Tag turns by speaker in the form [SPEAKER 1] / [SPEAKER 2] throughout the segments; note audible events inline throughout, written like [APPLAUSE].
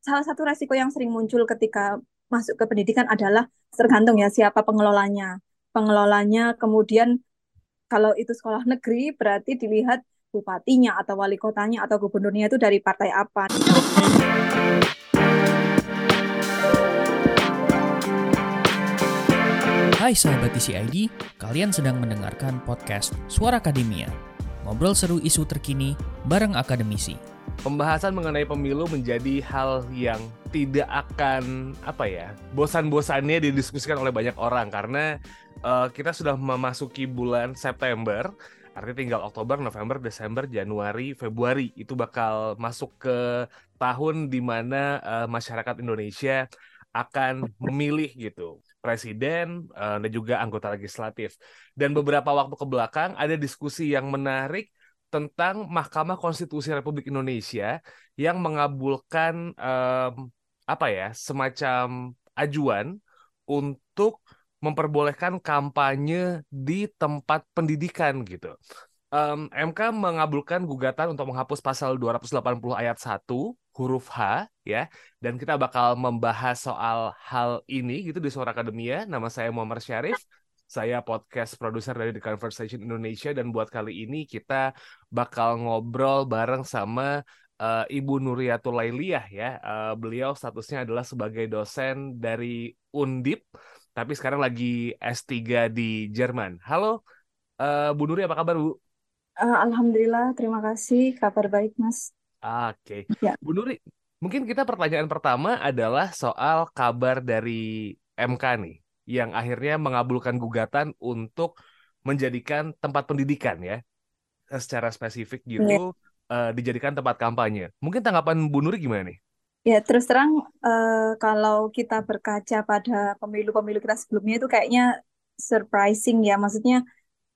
[SPEAKER 1] Salah satu resiko yang sering muncul ketika masuk ke pendidikan adalah tergantung ya siapa pengelolanya. Pengelolanya kemudian kalau itu sekolah negeri berarti dilihat bupatinya atau wali kotanya atau gubernurnya itu dari partai apa.
[SPEAKER 2] Hai sahabat TCID, kalian sedang mendengarkan podcast Suara Akademia. Ngobrol seru isu terkini bareng akademisi.
[SPEAKER 3] Pembahasan mengenai pemilu menjadi hal yang tidak akan apa ya bosan-bosannya didiskusikan oleh banyak orang karena uh, kita sudah memasuki bulan September artinya tinggal Oktober, November, Desember, Januari, Februari itu bakal masuk ke tahun di mana uh, masyarakat Indonesia akan memilih gitu presiden uh, dan juga anggota legislatif. Dan beberapa waktu ke belakang ada diskusi yang menarik tentang Mahkamah Konstitusi Republik Indonesia yang mengabulkan um, apa ya semacam ajuan untuk memperbolehkan kampanye di tempat pendidikan gitu. Um, MK mengabulkan gugatan untuk menghapus pasal 280 ayat 1 huruf H ya dan kita bakal membahas soal hal ini gitu di Suara Akademia. Nama saya Muhammad Syarif. Saya podcast produser dari The Conversation Indonesia dan buat kali ini kita bakal ngobrol bareng sama uh, Ibu Nuriatul Lailiyah ya. Uh, beliau statusnya adalah sebagai dosen dari Undip tapi sekarang lagi S3 di Jerman. Halo uh, Bu Nuri apa kabar Bu?
[SPEAKER 1] Uh, Alhamdulillah, terima kasih. Kabar baik, Mas.
[SPEAKER 3] Oke. Okay. Ya. Bu Nuri, mungkin kita pertanyaan pertama adalah soal kabar dari MK nih, yang akhirnya mengabulkan gugatan untuk menjadikan tempat pendidikan ya, secara spesifik gitu, ya. uh, dijadikan tempat kampanye. Mungkin tanggapan Bu Nuri gimana nih?
[SPEAKER 1] Ya, terus terang uh, kalau kita berkaca pada pemilu-pemilu kita sebelumnya itu kayaknya surprising ya, maksudnya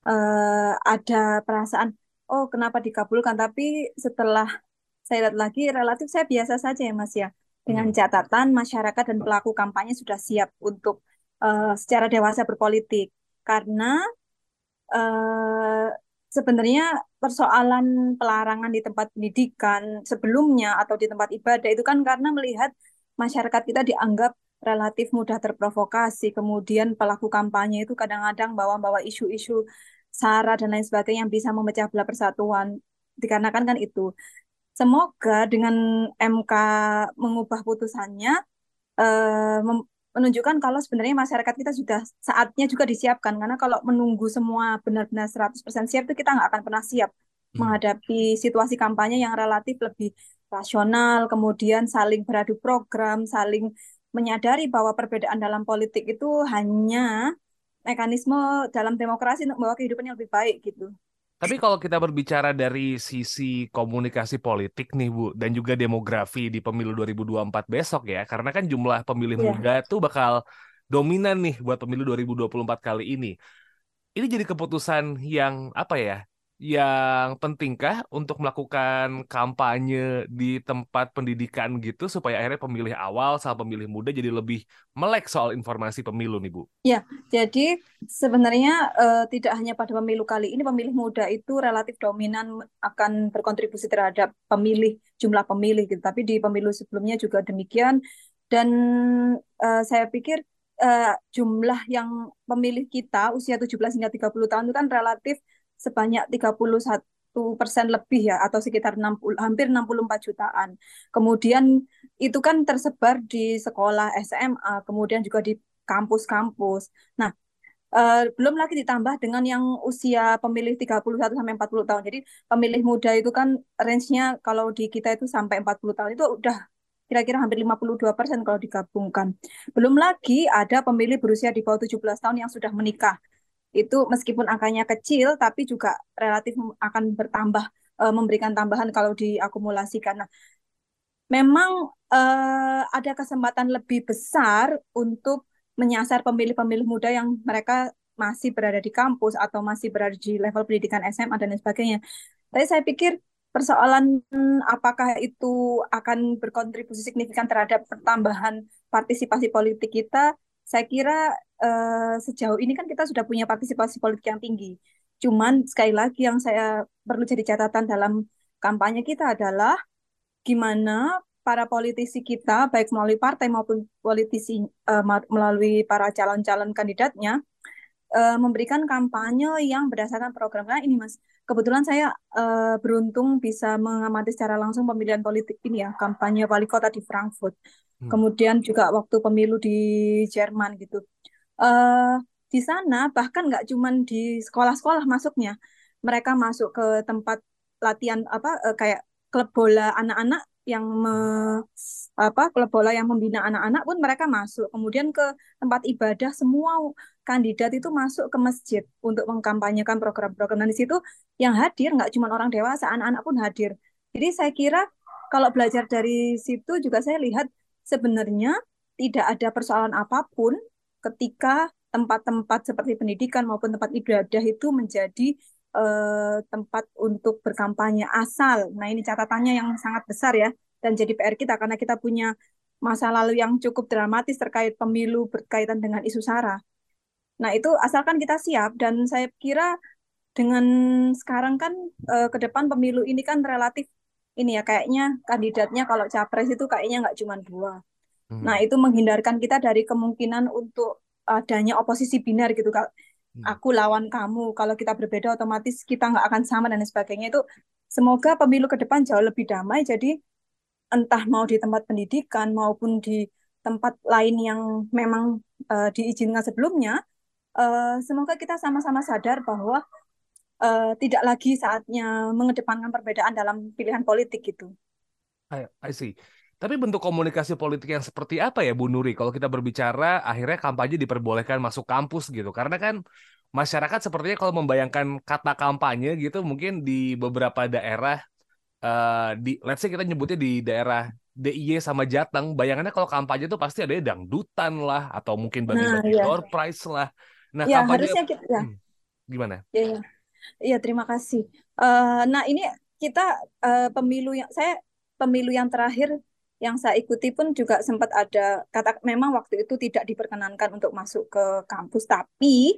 [SPEAKER 1] uh, ada perasaan, oh kenapa dikabulkan, tapi setelah saya lihat lagi relatif saya biasa saja ya Mas ya dengan hmm. catatan masyarakat dan pelaku kampanye sudah siap untuk uh, secara dewasa berpolitik. Karena uh, sebenarnya persoalan pelarangan di tempat pendidikan sebelumnya atau di tempat ibadah itu kan karena melihat masyarakat kita dianggap relatif mudah terprovokasi. Kemudian pelaku kampanye itu kadang-kadang bawa-bawa isu-isu sara dan lain sebagainya yang bisa memecah belah persatuan. Dikarenakan kan itu. Semoga dengan MK mengubah putusannya eh, menunjukkan kalau sebenarnya masyarakat kita sudah saatnya juga disiapkan karena kalau menunggu semua benar-benar 100% siap itu kita nggak akan pernah siap hmm. menghadapi situasi kampanye yang relatif lebih rasional, kemudian saling beradu program, saling menyadari bahwa perbedaan dalam politik itu hanya mekanisme dalam demokrasi untuk membawa kehidupan yang lebih baik gitu.
[SPEAKER 3] Tapi kalau kita berbicara dari sisi komunikasi politik nih Bu dan juga demografi di pemilu 2024 besok ya, karena kan jumlah pemilih yeah. muda tuh bakal dominan nih buat pemilu 2024 kali ini. Ini jadi keputusan yang apa ya? Yang pentingkah untuk melakukan kampanye di tempat pendidikan gitu supaya akhirnya pemilih awal sama pemilih muda jadi lebih melek soal informasi pemilu nih Bu?
[SPEAKER 1] Ya, jadi sebenarnya uh, tidak hanya pada pemilu kali ini pemilih muda itu relatif dominan akan berkontribusi terhadap pemilih jumlah pemilih gitu, tapi di pemilu sebelumnya juga demikian dan uh, saya pikir uh, jumlah yang pemilih kita usia 17 hingga 30 tahun itu kan relatif sebanyak 31 persen lebih ya atau sekitar 60 hampir 64 jutaan. Kemudian itu kan tersebar di sekolah SMA, kemudian juga di kampus-kampus. Nah, uh, belum lagi ditambah dengan yang usia pemilih 31 sampai 40 tahun. Jadi pemilih muda itu kan range-nya kalau di kita itu sampai 40 tahun itu udah kira-kira hampir 52 persen kalau digabungkan. Belum lagi ada pemilih berusia di bawah 17 tahun yang sudah menikah itu meskipun angkanya kecil tapi juga relatif akan bertambah uh, memberikan tambahan kalau diakumulasikan. Nah, memang uh, ada kesempatan lebih besar untuk menyasar pemilih-pemilih muda yang mereka masih berada di kampus atau masih berada di level pendidikan SMA dan lain sebagainya. Tapi saya pikir persoalan apakah itu akan berkontribusi signifikan terhadap pertambahan partisipasi politik kita saya kira uh, sejauh ini kan kita sudah punya partisipasi politik yang tinggi. Cuman sekali lagi yang saya perlu jadi catatan dalam kampanye kita adalah gimana para politisi kita baik melalui partai maupun politisi uh, melalui para calon-calon kandidatnya uh, memberikan kampanye yang berdasarkan program karena ini Mas kebetulan saya uh, beruntung bisa mengamati secara langsung pemilihan politik ini ya kampanye wali kota di Frankfurt hmm. kemudian juga waktu pemilu di Jerman gitu uh, di sana bahkan nggak cuma di sekolah-sekolah masuknya mereka masuk ke tempat latihan apa uh, kayak klub bola anak-anak yang me, apa klub bola yang membina anak-anak pun mereka masuk. Kemudian ke tempat ibadah semua kandidat itu masuk ke masjid untuk mengkampanyekan program-program. Dan di situ yang hadir nggak cuma orang dewasa, anak-anak pun hadir. Jadi saya kira kalau belajar dari situ juga saya lihat sebenarnya tidak ada persoalan apa pun ketika tempat-tempat seperti pendidikan maupun tempat ibadah itu menjadi eh, tempat untuk berkampanye asal. Nah, ini catatannya yang sangat besar ya dan jadi PR kita karena kita punya masa lalu yang cukup dramatis terkait pemilu berkaitan dengan isu SARA. Nah, itu asalkan kita siap dan saya kira dengan sekarang kan eh, ke depan pemilu ini kan relatif ini ya kayaknya kandidatnya kalau capres itu kayaknya nggak cuma dua. Hmm. Nah, itu menghindarkan kita dari kemungkinan untuk adanya oposisi binar gitu kak Hmm. aku lawan kamu kalau kita berbeda otomatis kita nggak akan sama dan sebagainya itu semoga pemilu ke depan jauh lebih damai jadi entah mau di tempat pendidikan maupun di tempat lain yang memang uh, diizinkan sebelumnya uh, semoga kita sama-sama sadar bahwa uh, tidak lagi saatnya mengedepankan perbedaan dalam pilihan politik gitu.
[SPEAKER 3] I, I see. Tapi bentuk komunikasi politik yang seperti apa ya Bu Nuri kalau kita berbicara akhirnya kampanye diperbolehkan masuk kampus gitu. Karena kan masyarakat sepertinya kalau membayangkan kata kampanye gitu mungkin di beberapa daerah uh, di let's say kita nyebutnya di daerah DIY sama Jateng, bayangannya kalau kampanye itu pasti ada dangdutan lah atau mungkin bagi-bagi nah, iya. door prize lah. Nah,
[SPEAKER 1] ya, kampanye harusnya kita ya. Hmm,
[SPEAKER 3] gimana?
[SPEAKER 1] Iya, ya. ya, terima kasih. Uh, nah, ini kita uh, pemilu yang saya pemilu yang terakhir yang saya ikuti pun juga sempat ada kata memang waktu itu tidak diperkenankan untuk masuk ke kampus tapi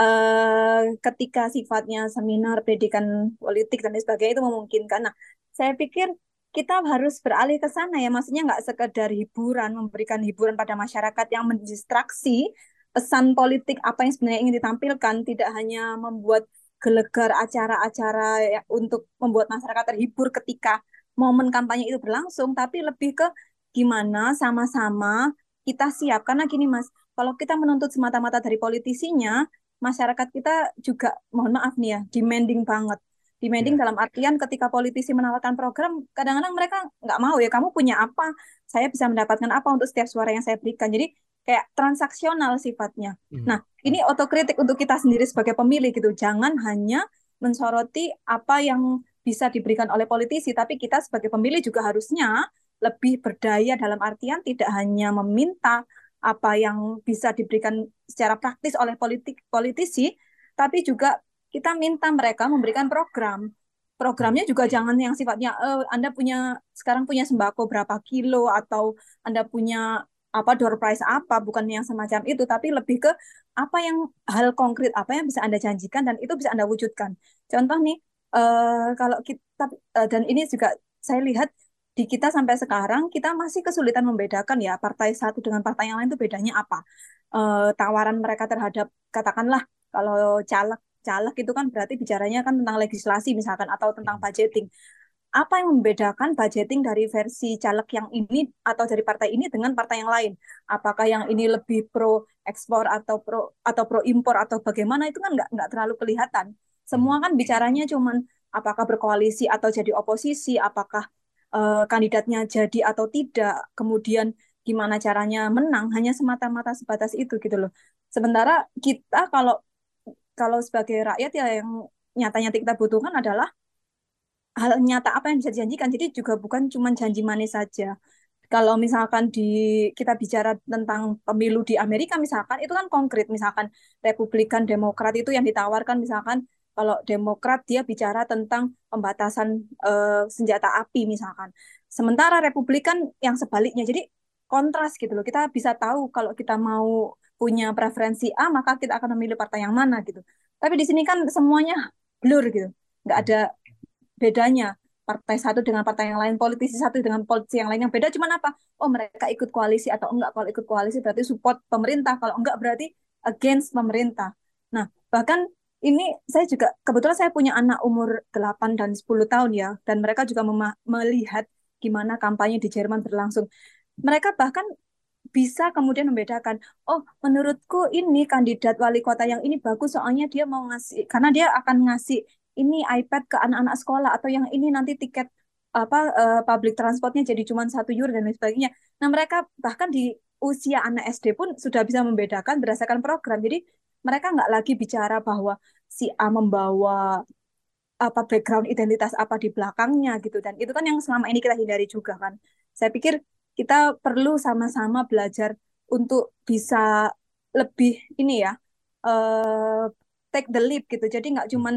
[SPEAKER 1] uh, ketika sifatnya seminar pendidikan politik dan sebagainya itu memungkinkan. Nah, saya pikir kita harus beralih ke sana ya, maksudnya nggak sekedar hiburan, memberikan hiburan pada masyarakat yang mendistraksi pesan politik apa yang sebenarnya ingin ditampilkan, tidak hanya membuat gelegar acara-acara ya, untuk membuat masyarakat terhibur ketika momen kampanye itu berlangsung, tapi lebih ke gimana sama-sama kita siap. Karena gini Mas, kalau kita menuntut semata-mata dari politisinya, masyarakat kita juga, mohon maaf nih ya, demanding banget. Demanding yeah. dalam artian ketika politisi menawarkan program, kadang-kadang mereka nggak mau ya, kamu punya apa, saya bisa mendapatkan apa untuk setiap suara yang saya berikan. Jadi kayak transaksional sifatnya. Mm. Nah, ini otokritik untuk kita sendiri sebagai pemilih gitu. Jangan hanya mensoroti apa yang bisa diberikan oleh politisi, tapi kita sebagai pemilih juga harusnya lebih berdaya dalam artian tidak hanya meminta apa yang bisa diberikan secara praktis oleh politik politisi, tapi juga kita minta mereka memberikan program. Programnya juga jangan yang sifatnya e, Anda punya sekarang punya sembako berapa kilo atau Anda punya apa door prize apa, bukan yang semacam itu, tapi lebih ke apa yang hal konkret apa yang bisa Anda janjikan dan itu bisa Anda wujudkan. Contoh nih, uh, kalau kita uh, dan ini juga saya lihat di kita sampai sekarang kita masih kesulitan membedakan ya partai satu dengan partai yang lain itu bedanya apa. Uh, tawaran mereka terhadap katakanlah kalau caleg caleg itu kan berarti bicaranya kan tentang legislasi misalkan atau tentang budgeting. Apa yang membedakan budgeting dari versi caleg yang ini atau dari partai ini dengan partai yang lain? Apakah yang ini lebih pro ekspor atau pro atau pro impor atau bagaimana itu kan nggak nggak terlalu kelihatan semua kan bicaranya cuman apakah berkoalisi atau jadi oposisi, apakah uh, kandidatnya jadi atau tidak, kemudian gimana caranya menang, hanya semata-mata sebatas itu gitu loh. Sementara kita kalau kalau sebagai rakyat ya yang nyata-nyata kita butuhkan adalah hal nyata apa yang bisa dijanjikan. Jadi juga bukan cuma janji manis saja. Kalau misalkan di kita bicara tentang pemilu di Amerika misalkan itu kan konkret misalkan Republikan Demokrat itu yang ditawarkan misalkan kalau Demokrat dia bicara tentang pembatasan uh, senjata api misalkan. Sementara Republikan yang sebaliknya. Jadi kontras gitu loh. Kita bisa tahu kalau kita mau punya preferensi A maka kita akan memilih partai yang mana gitu. Tapi di sini kan semuanya blur gitu. Nggak ada bedanya. partai satu dengan partai yang lain, politisi satu dengan politisi yang lain yang beda cuman apa? Oh, mereka ikut koalisi atau enggak. Kalau ikut koalisi berarti support pemerintah, kalau enggak berarti against pemerintah. Nah, bahkan ini saya juga kebetulan saya punya anak umur 8 dan 10 tahun ya dan mereka juga melihat gimana kampanye di Jerman berlangsung. Mereka bahkan bisa kemudian membedakan, oh menurutku ini kandidat wali kota yang ini bagus soalnya dia mau ngasih karena dia akan ngasih ini iPad ke anak-anak sekolah atau yang ini nanti tiket apa uh, public transportnya jadi cuma satu euro dan lain sebagainya. Nah mereka bahkan di usia anak SD pun sudah bisa membedakan berdasarkan program. Jadi mereka nggak lagi bicara bahwa si A membawa apa background identitas apa di belakangnya gitu dan itu kan yang selama ini kita hindari juga kan. Saya pikir kita perlu sama-sama belajar untuk bisa lebih ini ya uh, take the leap gitu. Jadi nggak cuman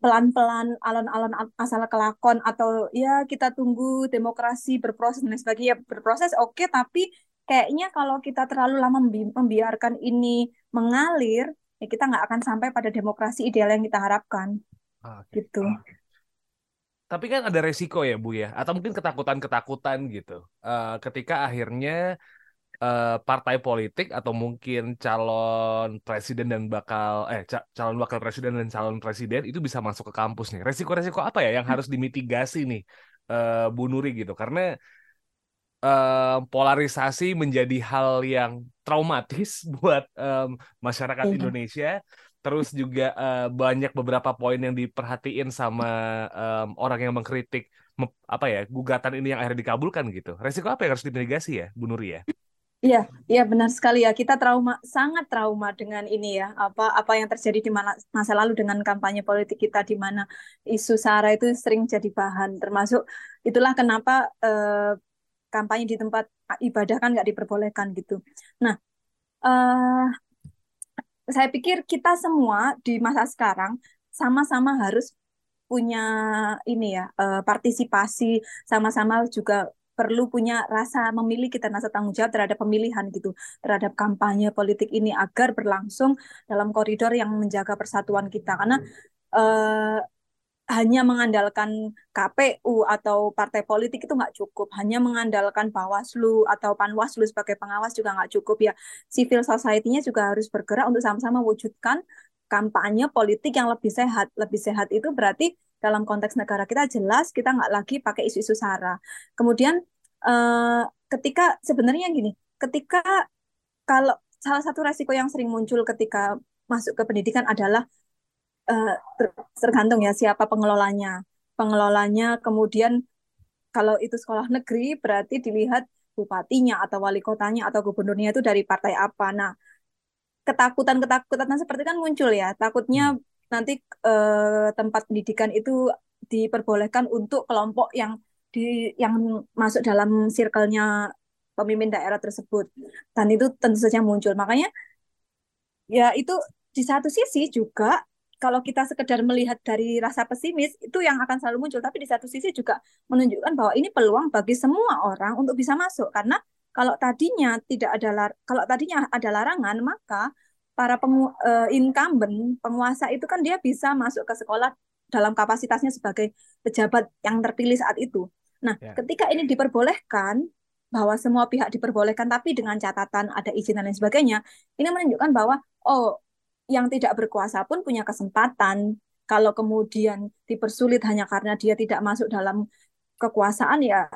[SPEAKER 1] pelan-pelan alon-alon asal kelakon atau ya kita tunggu demokrasi berproses dan sebagainya berproses oke okay, tapi kayaknya kalau kita terlalu lama membiarkan ini mengalir ya kita nggak akan sampai pada demokrasi ideal yang kita harapkan okay. gitu
[SPEAKER 3] tapi kan ada resiko ya bu ya atau mungkin ketakutan-ketakutan gitu uh, ketika akhirnya uh, partai politik atau mungkin calon presiden dan bakal eh calon wakil presiden dan calon presiden itu bisa masuk ke kampus nih. Resiko-resiko apa ya yang harus dimitigasi nih uh, Bu Nuri gitu? Karena uh, polarisasi menjadi hal yang traumatis [LAUGHS] buat um, masyarakat iya. Indonesia. Terus juga uh, banyak beberapa poin yang diperhatiin sama um, orang yang mengkritik apa ya gugatan ini yang akhirnya dikabulkan gitu. Resiko apa yang harus dimitigasi ya, Bu Nuri ya?
[SPEAKER 1] Iya, iya benar sekali ya. Kita trauma, sangat trauma dengan ini ya. Apa apa yang terjadi di mana masa lalu dengan kampanye politik kita di mana isu sara itu sering jadi bahan. Termasuk itulah kenapa eh, kampanye di tempat ibadah kan nggak diperbolehkan gitu. Nah, eh, saya pikir kita semua di masa sekarang sama-sama harus punya ini ya eh, partisipasi, sama-sama juga perlu punya rasa memiliki dan rasa tanggung jawab terhadap pemilihan gitu, terhadap kampanye politik ini agar berlangsung dalam koridor yang menjaga persatuan kita. Karena eh, hanya mengandalkan KPU atau partai politik itu nggak cukup, hanya mengandalkan Bawaslu atau Panwaslu sebagai pengawas juga nggak cukup ya. Civil society-nya juga harus bergerak untuk sama-sama wujudkan kampanye politik yang lebih sehat. Lebih sehat itu berarti dalam konteks negara kita jelas kita nggak lagi pakai isu-isu sara. Kemudian uh, ketika sebenarnya gini, ketika kalau salah satu resiko yang sering muncul ketika masuk ke pendidikan adalah uh, tergantung ya siapa pengelolanya. Pengelolanya kemudian kalau itu sekolah negeri berarti dilihat bupatinya atau wali kotanya atau gubernurnya itu dari partai apa. Nah, ketakutan-ketakutan seperti kan muncul ya. Takutnya hmm nanti eh, tempat pendidikan itu diperbolehkan untuk kelompok yang di yang masuk dalam circle-nya pemimpin daerah tersebut dan itu tentu saja muncul makanya ya itu di satu sisi juga kalau kita sekedar melihat dari rasa pesimis itu yang akan selalu muncul tapi di satu sisi juga menunjukkan bahwa ini peluang bagi semua orang untuk bisa masuk karena kalau tadinya tidak ada kalau tadinya ada larangan maka para pengu, uh, incumbent penguasa itu kan dia bisa masuk ke sekolah dalam kapasitasnya sebagai pejabat yang terpilih saat itu. Nah, yeah. ketika ini diperbolehkan bahwa semua pihak diperbolehkan tapi dengan catatan ada izin dan lain sebagainya, ini menunjukkan bahwa oh yang tidak berkuasa pun punya kesempatan. Kalau kemudian dipersulit hanya karena dia tidak masuk dalam kekuasaan ya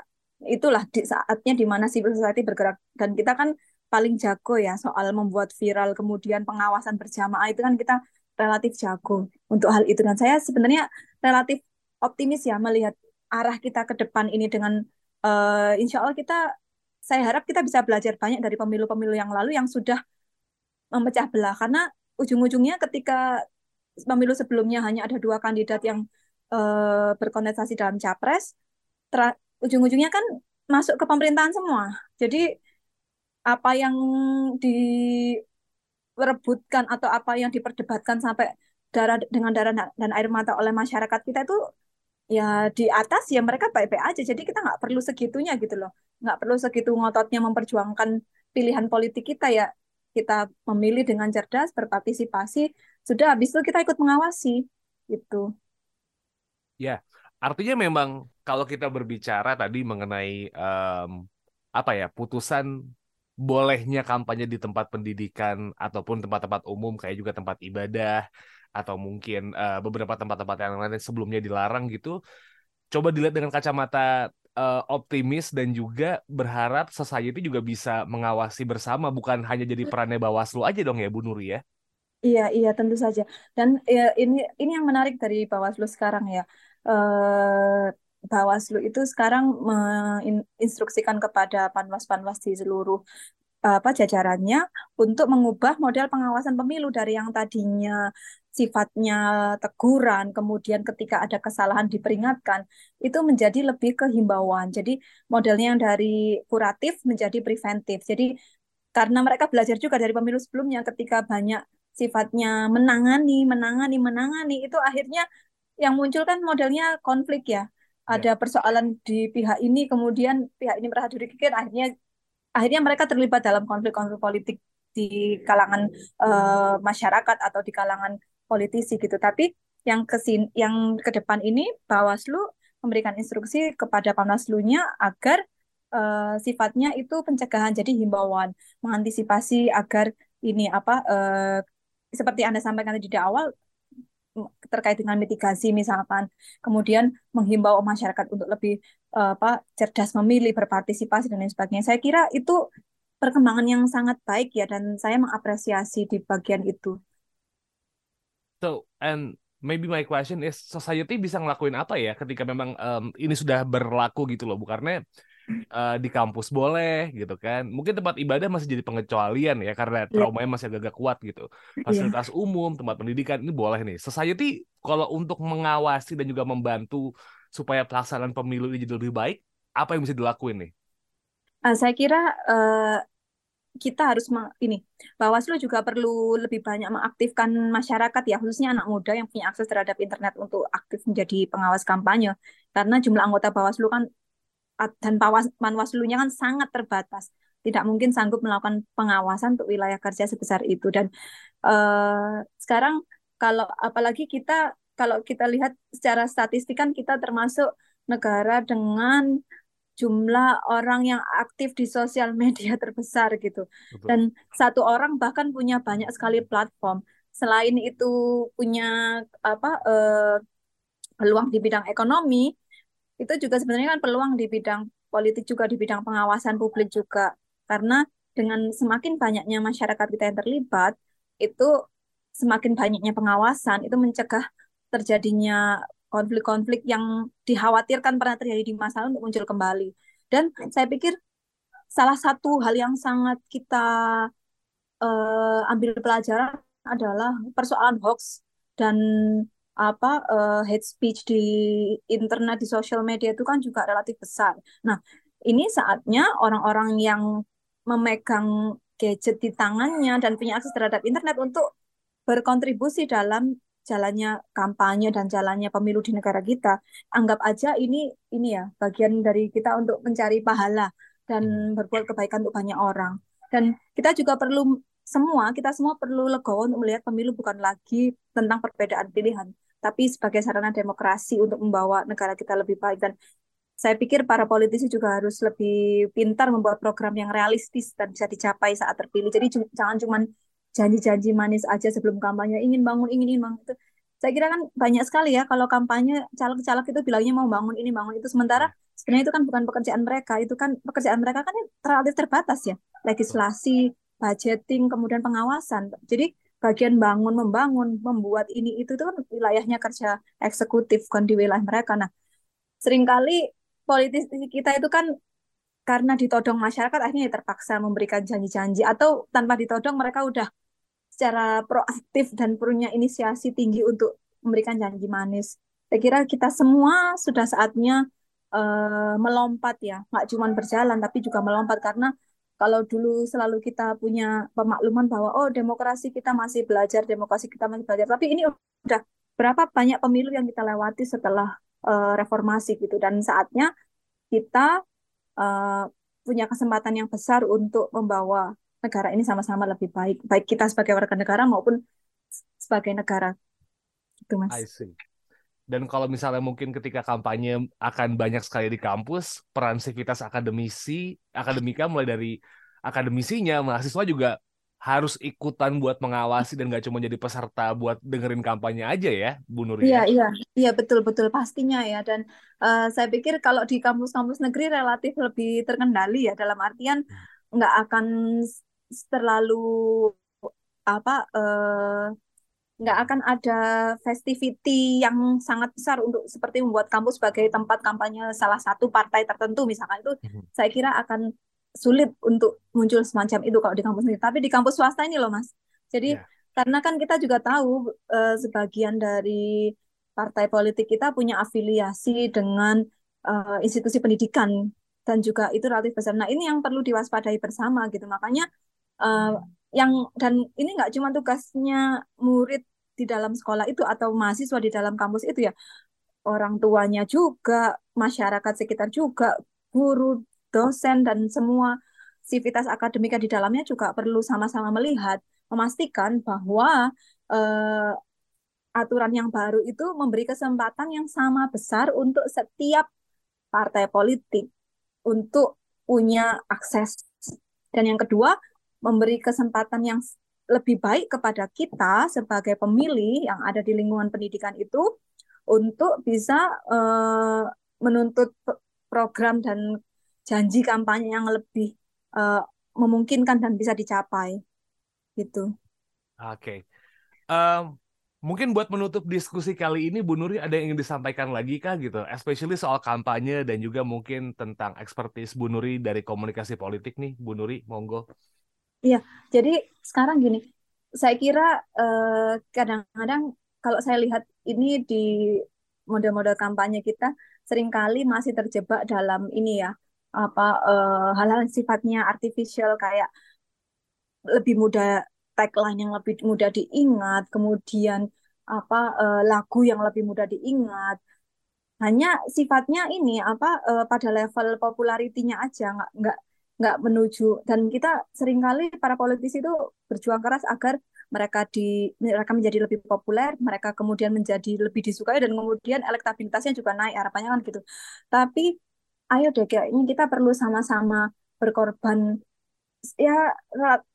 [SPEAKER 1] itulah di saatnya di mana civil society bergerak. Dan kita kan paling jago ya soal membuat viral kemudian pengawasan berjamaah itu kan kita relatif jago untuk hal itu. Dan saya sebenarnya relatif optimis ya melihat arah kita ke depan ini dengan uh, insya Allah kita saya harap kita bisa belajar banyak dari pemilu-pemilu yang lalu yang sudah memecah belah. Karena ujung-ujungnya ketika pemilu sebelumnya hanya ada dua kandidat yang uh, berkontestasi dalam capres ujung-ujungnya kan masuk ke pemerintahan semua. Jadi apa yang diperebutkan atau apa yang diperdebatkan sampai darah dengan darah dan air mata oleh masyarakat kita itu ya di atas ya mereka baik-baik aja. Jadi kita nggak perlu segitunya gitu loh. Nggak perlu segitu ngototnya memperjuangkan pilihan politik kita ya kita memilih dengan cerdas berpartisipasi sudah habis itu kita ikut mengawasi gitu.
[SPEAKER 3] Ya artinya memang kalau kita berbicara tadi mengenai um, apa ya putusan bolehnya kampanye di tempat pendidikan ataupun tempat-tempat umum kayak juga tempat ibadah atau mungkin uh, beberapa tempat-tempat yang lain sebelumnya dilarang gitu coba dilihat dengan kacamata uh, optimis dan juga berharap society juga bisa mengawasi bersama bukan hanya jadi perannya Bawaslu aja dong ya Bu Nuri ya.
[SPEAKER 1] Iya, iya tentu saja. Dan ya, ini ini yang menarik dari Bawaslu sekarang ya. Uh, Bawaslu itu sekarang menginstruksikan kepada panwas-panwas di seluruh apa jajarannya untuk mengubah model pengawasan pemilu dari yang tadinya sifatnya teguran, kemudian ketika ada kesalahan diperingatkan, itu menjadi lebih ke himbauan. Jadi modelnya yang dari kuratif menjadi preventif. Jadi karena mereka belajar juga dari pemilu sebelumnya ketika banyak sifatnya menangani, menangani, menangani, itu akhirnya yang muncul kan modelnya konflik ya. Ada ya. persoalan di pihak ini, kemudian pihak ini merasa dirugikan, akhirnya akhirnya mereka terlibat dalam konflik-konflik politik di kalangan uh, masyarakat atau di kalangan politisi gitu. Tapi yang ke yang ke depan ini Bawaslu memberikan instruksi kepada Panwaslu-nya agar uh, sifatnya itu pencegahan jadi himbauan, mengantisipasi agar ini apa uh, seperti Anda sampaikan tadi di awal terkait dengan mitigasi misalkan kemudian menghimbau masyarakat untuk lebih apa cerdas memilih berpartisipasi dan lain sebagainya saya kira itu perkembangan yang sangat baik ya dan saya mengapresiasi di bagian itu
[SPEAKER 3] So, and maybe my question is society bisa ngelakuin apa ya ketika memang um, ini sudah berlaku gitu loh, bu karena uh, di kampus boleh gitu kan. Mungkin tempat ibadah masih jadi pengecualian ya karena iya. traumanya masih agak-agak kuat gitu. Iya. Fasilitas yeah. umum, tempat pendidikan ini boleh nih. Society kalau untuk mengawasi dan juga membantu supaya pelaksanaan pemilu ini jadi lebih baik, apa yang bisa dilakuin nih?
[SPEAKER 1] Uh, saya kira uh, kita harus ini Bawaslu juga perlu lebih banyak mengaktifkan masyarakat ya khususnya anak muda yang punya akses terhadap internet untuk aktif menjadi pengawas kampanye. Karena jumlah anggota Bawaslu kan dan Panwaslunya kan sangat terbatas. Tidak mungkin sanggup melakukan pengawasan untuk wilayah kerja sebesar itu. Dan uh, sekarang kalau apalagi kita kalau kita lihat secara statistik kan kita termasuk negara dengan jumlah orang yang aktif di sosial [LAUGHS] media terbesar gitu. Betul. Dan satu orang bahkan punya banyak sekali platform. Selain itu punya apa eh, peluang di bidang ekonomi, itu juga sebenarnya kan peluang di bidang politik juga di bidang pengawasan publik juga. Karena dengan semakin banyaknya masyarakat kita yang terlibat, itu semakin banyaknya pengawasan itu mencegah terjadinya konflik-konflik yang dikhawatirkan pernah terjadi di masa lalu untuk muncul kembali. Dan saya pikir salah satu hal yang sangat kita uh, ambil pelajaran adalah persoalan hoax dan apa uh, hate speech di internet di sosial media itu kan juga relatif besar. Nah, ini saatnya orang-orang yang memegang gadget di tangannya dan punya akses terhadap internet untuk berkontribusi dalam jalannya kampanye dan jalannya pemilu di negara kita, anggap aja ini ini ya bagian dari kita untuk mencari pahala dan hmm. berbuat kebaikan untuk banyak orang. Dan kita juga perlu semua, kita semua perlu legowo untuk melihat pemilu bukan lagi tentang perbedaan pilihan, tapi sebagai sarana demokrasi untuk membawa negara kita lebih baik dan saya pikir para politisi juga harus lebih pintar membuat program yang realistis dan bisa dicapai saat terpilih. Jadi jangan cuma janji-janji manis aja sebelum kampanye ingin bangun ingin ingin bangun. Itu saya kira kan banyak sekali ya kalau kampanye caleg-caleg itu bilangnya mau bangun ini bangun. Itu sementara sebenarnya itu kan bukan pekerjaan mereka itu kan pekerjaan mereka kan relatif terbatas ya. Legislasi budgeting kemudian pengawasan. Jadi bagian bangun membangun membuat ini itu itu kan wilayahnya kerja eksekutif kan di wilayah mereka. Nah sering kali politisi kita itu kan karena ditodong masyarakat akhirnya terpaksa memberikan janji-janji atau tanpa ditodong mereka udah secara proaktif dan punya inisiasi tinggi untuk memberikan janji manis. Saya kira kita semua sudah saatnya uh, melompat ya, nggak cuma berjalan tapi juga melompat. Karena kalau dulu selalu kita punya pemakluman bahwa oh demokrasi kita masih belajar, demokrasi kita masih belajar, tapi ini udah berapa banyak pemilu yang kita lewati setelah uh, reformasi gitu. Dan saatnya kita uh, punya kesempatan yang besar untuk membawa negara ini sama-sama lebih baik, baik kita sebagai warga negara maupun sebagai negara.
[SPEAKER 3] Itu Mas. I see. Dan kalau misalnya mungkin ketika kampanye akan banyak sekali di kampus, peran sivitas akademisi, akademika mulai dari akademisinya, mahasiswa juga harus ikutan buat mengawasi dan gak cuma jadi peserta buat dengerin kampanye aja ya, Bu Nur.
[SPEAKER 1] Iya, iya, iya betul betul pastinya ya. Dan uh, saya pikir kalau di kampus-kampus negeri relatif lebih terkendali ya dalam artian hmm. nggak akan terlalu apa uh, nggak akan ada festivity yang sangat besar untuk seperti membuat kampus sebagai tempat kampanye salah satu partai tertentu misalkan itu hmm. saya kira akan sulit untuk muncul semacam itu kalau di kampus ini. Tapi di kampus swasta ini loh mas. Jadi yeah. karena kan kita juga tahu uh, sebagian dari partai politik kita punya afiliasi dengan uh, institusi pendidikan dan juga itu relatif besar. Nah ini yang perlu diwaspadai bersama gitu. Makanya uh, yang dan ini nggak cuma tugasnya murid di dalam sekolah itu atau mahasiswa di dalam kampus itu ya orang tuanya juga masyarakat sekitar juga guru dosen dan semua sivitas akademika di dalamnya juga perlu sama-sama melihat, memastikan bahwa eh, aturan yang baru itu memberi kesempatan yang sama besar untuk setiap partai politik untuk punya akses. Dan yang kedua, memberi kesempatan yang lebih baik kepada kita sebagai pemilih yang ada di lingkungan pendidikan itu untuk bisa uh, menuntut program dan janji kampanye yang lebih uh, memungkinkan dan bisa dicapai gitu.
[SPEAKER 3] Oke, okay. um, mungkin buat menutup diskusi kali ini, Bu Nuri ada yang ingin disampaikan lagi kah gitu, especially soal kampanye dan juga mungkin tentang ekspertis Bu Nuri dari komunikasi politik nih, Bu Nuri, monggo.
[SPEAKER 1] Iya, jadi sekarang gini, saya kira eh, kadang-kadang kalau saya lihat ini di model-model kampanye kita sering kali masih terjebak dalam ini ya apa uh, hal-hal sifatnya artificial kayak lebih mudah tagline yang lebih mudah diingat, kemudian apa uh, lagu yang lebih mudah diingat. Hanya sifatnya ini apa uh, pada level popularitinya aja, nggak nggak nggak menuju. Dan kita sering kali para politisi itu berjuang keras agar mereka di mereka menjadi lebih populer, mereka kemudian menjadi lebih disukai dan kemudian elektabilitasnya juga naik harapannya kan gitu. Tapi ayo deh kayaknya kita perlu sama-sama berkorban. Ya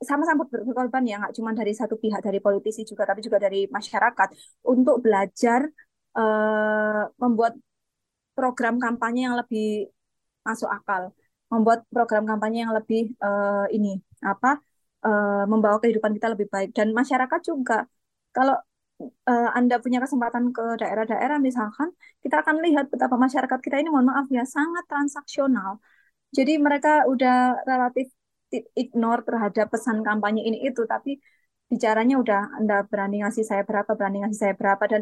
[SPEAKER 1] sama-sama berkorban ya nggak cuma dari satu pihak dari politisi juga tapi juga dari masyarakat untuk belajar uh, membuat program kampanye yang lebih masuk akal membuat program kampanye yang lebih uh, ini apa uh, membawa kehidupan kita lebih baik dan masyarakat juga kalau uh, Anda punya kesempatan ke daerah-daerah misalkan, kita akan lihat betapa masyarakat kita ini mohon maaf ya sangat transaksional. Jadi mereka udah relatif ignore terhadap pesan kampanye ini itu, tapi bicaranya udah Anda berani ngasih saya berapa, berani ngasih saya berapa dan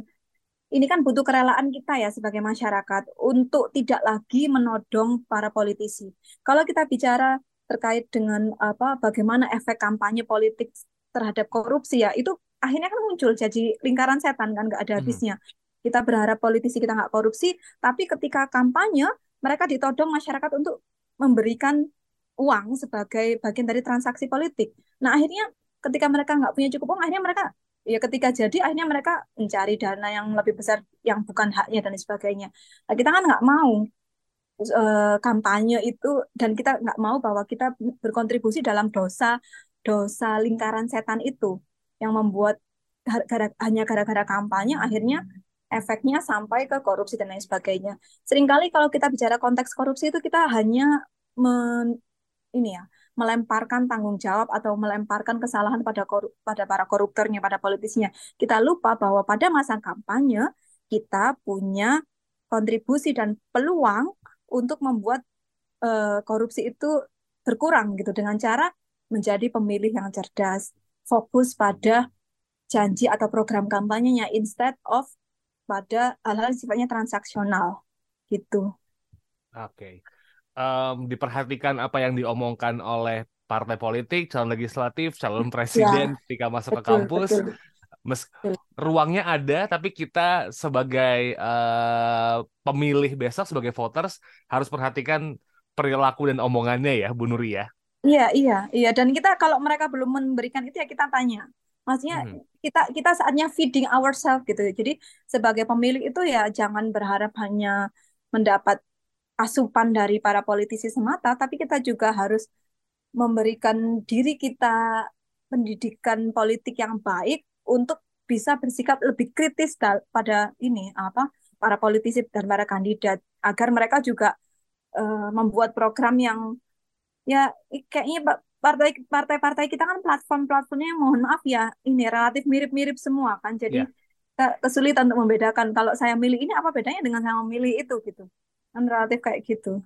[SPEAKER 1] ini kan butuh kerelaan kita ya sebagai masyarakat untuk tidak lagi menodong para politisi. Kalau kita bicara terkait dengan apa bagaimana efek kampanye politik terhadap korupsi ya itu akhirnya kan muncul jadi lingkaran setan kan nggak ada hmm. habisnya. Kita berharap politisi kita nggak korupsi, tapi ketika kampanye mereka ditodong masyarakat untuk memberikan uang sebagai bagian dari transaksi politik. Nah akhirnya ketika mereka nggak punya cukup uang, akhirnya mereka ya ketika jadi akhirnya mereka mencari dana yang lebih besar yang bukan haknya dan sebagainya. Nah, kita kan nggak mau uh, kampanye itu dan kita nggak mau bahwa kita berkontribusi dalam dosa dosa lingkaran setan itu yang membuat gara, hanya gara-gara kampanye akhirnya efeknya sampai ke korupsi dan lain sebagainya. Seringkali kalau kita bicara konteks korupsi itu kita hanya men, ini ya melemparkan tanggung jawab atau melemparkan kesalahan pada korup, pada para koruptornya, pada politisnya. Kita lupa bahwa pada masa kampanye kita punya kontribusi dan peluang untuk membuat uh, korupsi itu berkurang gitu dengan cara menjadi pemilih yang cerdas, fokus pada janji atau program kampanyenya instead of pada hal-hal sifatnya transaksional gitu.
[SPEAKER 3] Oke, okay. Um, diperhatikan apa yang diomongkan oleh partai politik, calon legislatif, calon presiden ya, ketika masuk betul, ke kampus. Betul. Mes ruangnya ada, tapi kita sebagai uh, pemilih besok, sebagai voters harus perhatikan perilaku dan omongannya ya, Bu Nuri ya.
[SPEAKER 1] Iya, iya, iya. Dan kita kalau mereka belum memberikan itu ya kita tanya. Maksudnya hmm. kita kita saatnya feeding ourselves gitu. Jadi sebagai pemilik itu ya jangan berharap hanya mendapat asupan dari para politisi semata, tapi kita juga harus memberikan diri kita pendidikan politik yang baik untuk bisa bersikap lebih kritis pada ini apa para politisi dan para kandidat agar mereka juga uh, membuat program yang ya kayaknya partai partai-partai kita kan platform-platformnya mohon maaf ya ini relatif mirip-mirip semua kan jadi yeah. kesulitan untuk membedakan kalau saya milih ini apa bedanya dengan saya memilih itu gitu kan relatif kayak gitu.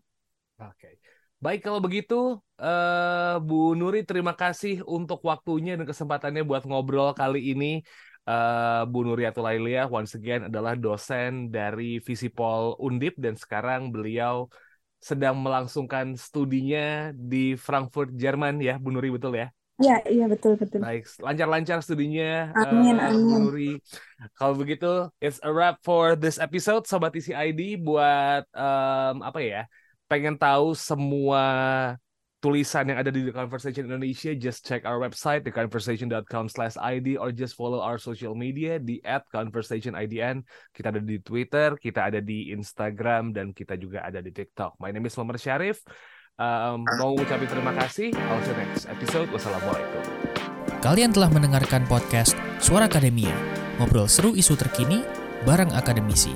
[SPEAKER 3] Oke. Okay. Baik kalau begitu, uh, Bu Nuri terima kasih untuk waktunya dan kesempatannya buat ngobrol kali ini. Uh, Bu Nuri Atulailia once again adalah dosen dari Visipol Undip dan sekarang beliau sedang melangsungkan studinya di Frankfurt, Jerman ya, Bu Nuri betul ya?
[SPEAKER 1] Iya, iya betul betul.
[SPEAKER 3] Baik, lancar-lancar studinya.
[SPEAKER 1] Amin, uh, amin. Nuri.
[SPEAKER 3] Kalau begitu, it's a wrap for this episode, Sobat Isi ID. Buat um, apa ya? pengen tahu semua tulisan yang ada di The Conversation Indonesia, just check our website, theconversation.com slash ID, or just follow our social media di at conversationidn. Kita ada di Twitter, kita ada di Instagram, dan kita juga ada di TikTok. My name is Muhammad Syarif. Um, mau ucapin terima kasih. I'll see you next episode. Wassalamualaikum.
[SPEAKER 2] Kalian telah mendengarkan podcast Suara Akademia. Ngobrol seru isu terkini bareng akademisi.